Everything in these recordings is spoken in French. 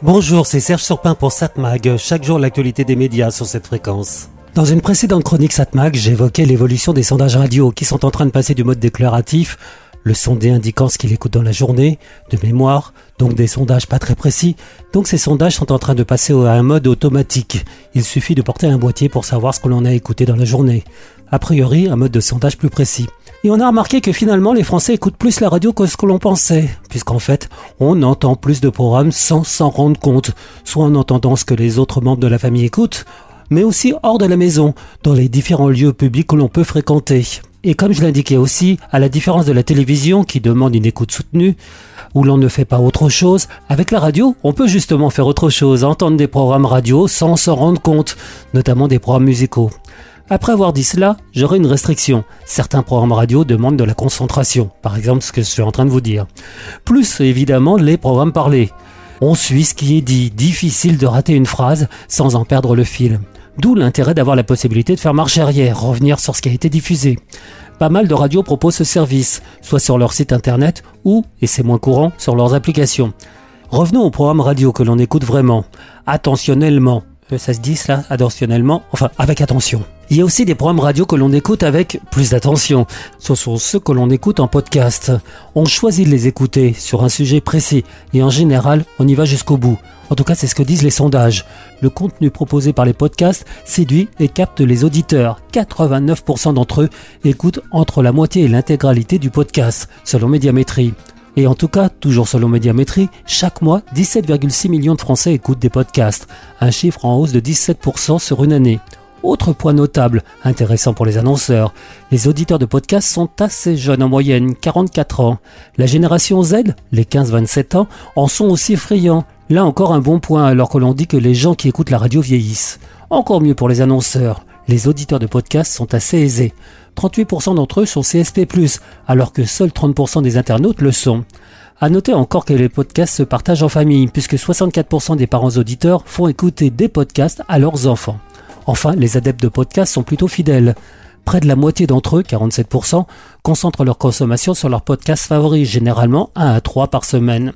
Bonjour, c'est Serge Surpin pour Satmag. Chaque jour, l'actualité des médias sur cette fréquence. Dans une précédente chronique Satmag, j'évoquais l'évolution des sondages radio qui sont en train de passer du mode déclaratif, le sondé indiquant ce qu'il écoute dans la journée, de mémoire, donc des sondages pas très précis. Donc ces sondages sont en train de passer à un mode automatique. Il suffit de porter un boîtier pour savoir ce que l'on a écouté dans la journée. A priori, un mode de sondage plus précis. Et on a remarqué que finalement les Français écoutent plus la radio que ce que l'on pensait, puisqu'en fait on entend plus de programmes sans s'en rendre compte, soit en entendant ce que les autres membres de la famille écoutent, mais aussi hors de la maison, dans les différents lieux publics que l'on peut fréquenter. Et comme je l'indiquais aussi, à la différence de la télévision qui demande une écoute soutenue, où l'on ne fait pas autre chose, avec la radio, on peut justement faire autre chose, entendre des programmes radio sans s'en rendre compte, notamment des programmes musicaux. Après avoir dit cela, j'aurai une restriction. Certains programmes radio demandent de la concentration, par exemple ce que je suis en train de vous dire. Plus évidemment les programmes parlés. On suit ce qui est dit, difficile de rater une phrase sans en perdre le fil. D'où l'intérêt d'avoir la possibilité de faire marche arrière, revenir sur ce qui a été diffusé. Pas mal de radios proposent ce service, soit sur leur site internet ou, et c'est moins courant, sur leurs applications. Revenons au programme radio que l'on écoute vraiment, attentionnellement. Euh, ça se dit cela, attentionnellement, enfin avec attention. Il y a aussi des programmes radio que l'on écoute avec plus d'attention. Ce sont ceux que l'on écoute en podcast. On choisit de les écouter sur un sujet précis et en général, on y va jusqu'au bout. En tout cas, c'est ce que disent les sondages. Le contenu proposé par les podcasts séduit et capte les auditeurs. 89% d'entre eux écoutent entre la moitié et l'intégralité du podcast, selon Médiamétrie. Et en tout cas, toujours selon Médiamétrie, chaque mois, 17,6 millions de Français écoutent des podcasts, un chiffre en hausse de 17% sur une année. Autre point notable, intéressant pour les annonceurs, les auditeurs de podcasts sont assez jeunes en moyenne, 44 ans. La génération Z, les 15-27 ans, en sont aussi effrayants. Là encore un bon point alors que l'on dit que les gens qui écoutent la radio vieillissent. Encore mieux pour les annonceurs, les auditeurs de podcasts sont assez aisés. 38% d'entre eux sont CSP+, alors que seuls 30% des internautes le sont. À noter encore que les podcasts se partagent en famille, puisque 64% des parents auditeurs font écouter des podcasts à leurs enfants. Enfin, les adeptes de podcasts sont plutôt fidèles. Près de la moitié d'entre eux, 47%, concentrent leur consommation sur leurs podcasts favoris, généralement 1 à 3 par semaine.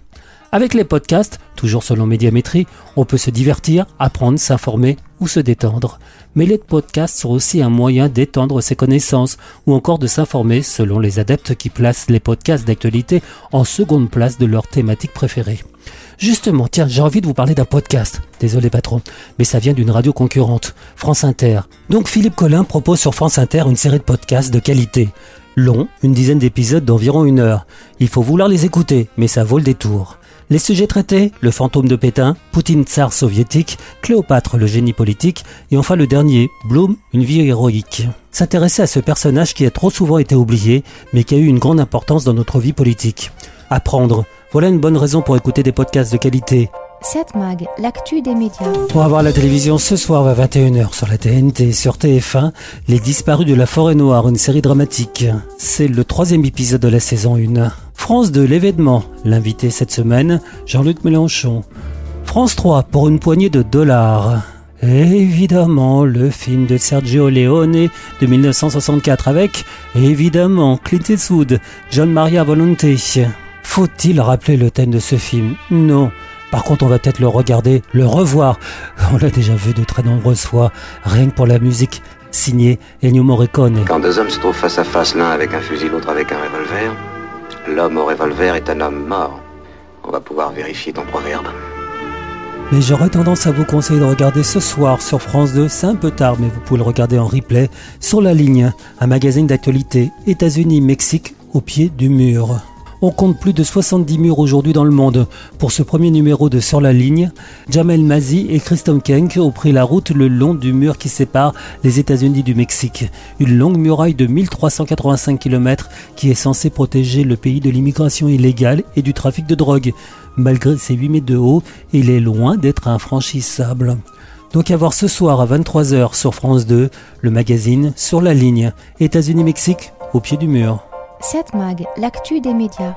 Avec les podcasts, toujours selon Médiamétrie, on peut se divertir, apprendre, s'informer ou se détendre. Mais les podcasts sont aussi un moyen d'étendre ses connaissances ou encore de s'informer selon les adeptes qui placent les podcasts d'actualité en seconde place de leur thématique préférée. Justement, tiens, j'ai envie de vous parler d'un podcast. Désolé patron, mais ça vient d'une radio concurrente, France Inter. Donc Philippe Collin propose sur France Inter une série de podcasts de qualité. Long, une dizaine d'épisodes d'environ une heure. Il faut vouloir les écouter, mais ça vaut le détour. Les sujets traités, le fantôme de Pétain, Poutine tsar soviétique, Cléopâtre le génie politique, et enfin le dernier, Bloom, une vie héroïque. S'intéresser à ce personnage qui a trop souvent été oublié, mais qui a eu une grande importance dans notre vie politique. Apprendre, voilà une bonne raison pour écouter des podcasts de qualité. 7 Mag, l'actu des médias. Pour avoir la télévision ce soir à 21h sur la TNT sur TF1, Les Disparus de la Forêt Noire, une série dramatique. C'est le troisième épisode de la saison 1. France 2, l'événement. L'invité cette semaine, Jean-Luc Mélenchon. France 3, pour une poignée de dollars. évidemment, le film de Sergio Leone de 1964 avec, évidemment, Clint Eastwood, John Maria Volonté. Faut-il rappeler le thème de ce film? Non. Par contre, on va peut-être le regarder, le revoir. On l'a déjà vu de très nombreuses fois, rien que pour la musique signée Ennio Morricone. Quand deux hommes se trouvent face à face, l'un avec un fusil, l'autre avec un revolver, l'homme au revolver est un homme mort. On va pouvoir vérifier ton proverbe. Mais j'aurais tendance à vous conseiller de regarder ce soir sur France 2, c'est un peu tard, mais vous pouvez le regarder en replay, sur la ligne, un magazine d'actualité, États-Unis-Mexique, au pied du mur. On compte plus de 70 murs aujourd'hui dans le monde. Pour ce premier numéro de Sur la ligne, Jamel Mazi et Christophe Kenk ont pris la route le long du mur qui sépare les États-Unis du Mexique. Une longue muraille de 1385 km qui est censée protéger le pays de l'immigration illégale et du trafic de drogue. Malgré ses 8 mètres de haut, il est loin d'être infranchissable. Donc à voir ce soir à 23h sur France 2, le magazine Sur la ligne, États-Unis-Mexique, au pied du mur. 7 Mag, l'actu des médias.